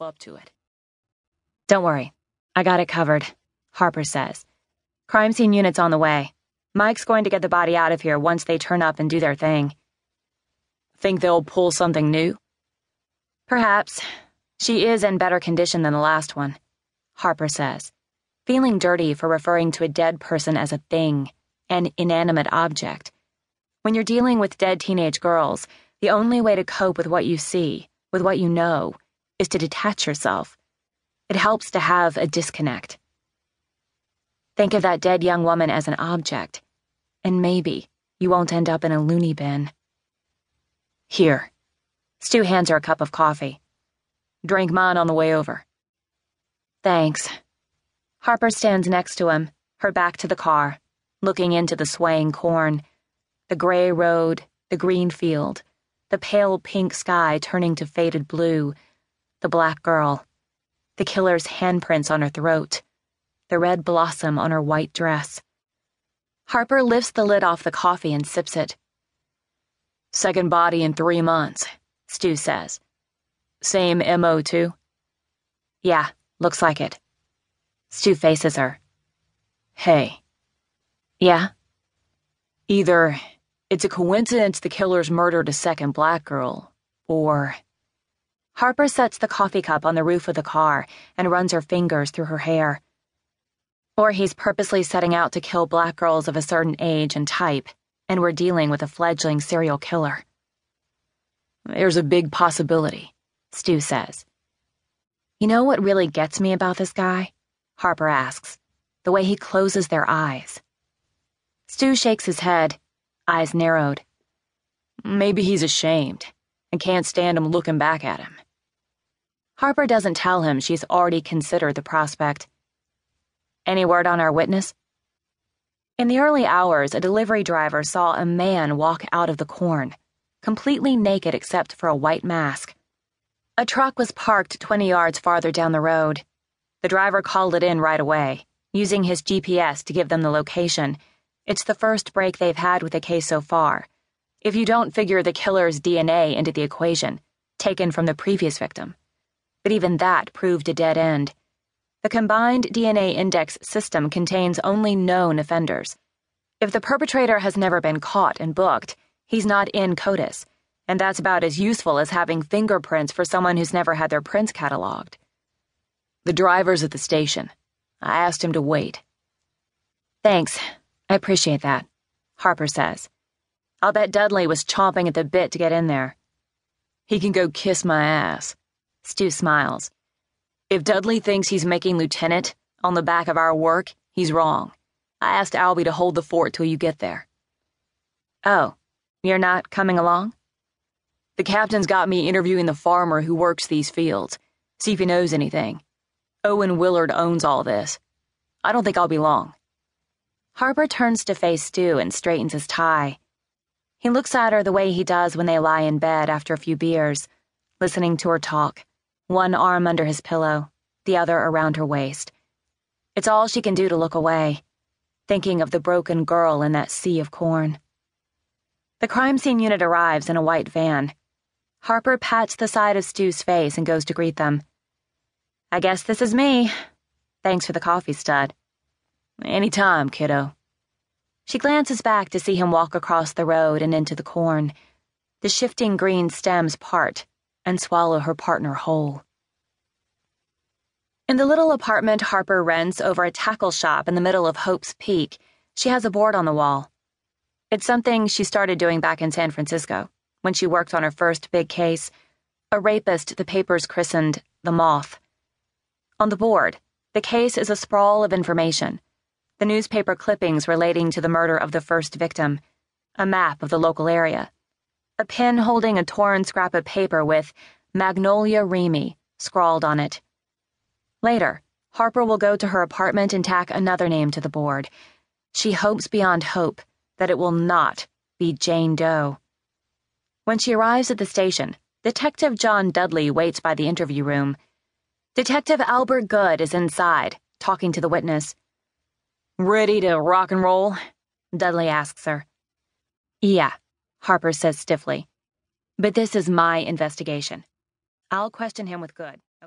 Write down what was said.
up to it. Don't worry. I got it covered, Harper says. Crime scene unit's on the way. Mike's going to get the body out of here once they turn up and do their thing. Think they'll pull something new? Perhaps. She is in better condition than the last one, Harper says, feeling dirty for referring to a dead person as a thing, an inanimate object. When you're dealing with dead teenage girls, the only way to cope with what you see, with what you know, is to detach yourself. It helps to have a disconnect. Think of that dead young woman as an object, and maybe you won't end up in a loony bin. Here. Stu hands her a cup of coffee. Drink mine on the way over. Thanks. Harper stands next to him, her back to the car, looking into the swaying corn the gray road, the green field, the pale pink sky turning to faded blue, the black girl, the killer's handprints on her throat, the red blossom on her white dress. Harper lifts the lid off the coffee and sips it. Second body in three months, Stu says. Same MO, too? Yeah, looks like it. Stu faces her. Hey. Yeah? Either it's a coincidence the killer's murdered a second black girl, or. Harper sets the coffee cup on the roof of the car and runs her fingers through her hair. Or he's purposely setting out to kill black girls of a certain age and type, and we're dealing with a fledgling serial killer. There's a big possibility, Stu says. You know what really gets me about this guy? Harper asks. The way he closes their eyes. Stu shakes his head eyes narrowed. Maybe he's ashamed and can't stand him looking back at him. Harper doesn't tell him she's already considered the prospect. Any word on our witness? In the early hours, a delivery driver saw a man walk out of the corn, completely naked except for a white mask. A truck was parked 20 yards farther down the road. The driver called it in right away, using his GPS to give them the location it's the first break they've had with the case so far. If you don't figure the killer's DNA into the equation, taken from the previous victim. But even that proved a dead end. The combined DNA index system contains only known offenders. If the perpetrator has never been caught and booked, he's not in CODIS, and that's about as useful as having fingerprints for someone who's never had their prints cataloged. The driver's at the station. I asked him to wait. Thanks. I appreciate that, Harper says. I'll bet Dudley was chomping at the bit to get in there. He can go kiss my ass. Stu smiles. If Dudley thinks he's making lieutenant on the back of our work, he's wrong. I asked Albie to hold the fort till you get there. Oh, you're not coming along? The captain's got me interviewing the farmer who works these fields, see if he knows anything. Owen Willard owns all this. I don't think I'll be long. Harper turns to face Stu and straightens his tie. He looks at her the way he does when they lie in bed after a few beers, listening to her talk, one arm under his pillow, the other around her waist. It's all she can do to look away, thinking of the broken girl in that sea of corn. The crime scene unit arrives in a white van. Harper pats the side of Stu's face and goes to greet them. I guess this is me. Thanks for the coffee Stu. Any time, kiddo. She glances back to see him walk across the road and into the corn. The shifting green stems part and swallow her partner whole. In the little apartment Harper rents over a tackle shop in the middle of Hope's Peak, she has a board on the wall. It's something she started doing back in San Francisco when she worked on her first big case, a rapist the papers christened the Moth. On the board, the case is a sprawl of information the newspaper clippings relating to the murder of the first victim, a map of the local area, a pin holding a torn scrap of paper with Magnolia Remy scrawled on it. Later, Harper will go to her apartment and tack another name to the board. She hopes beyond hope that it will not be Jane Doe. When she arrives at the station, Detective John Dudley waits by the interview room. Detective Albert Good is inside, talking to the witness. Ready to rock and roll? Dudley asks her. Yeah, Harper says stiffly. But this is my investigation. I'll question him with Good.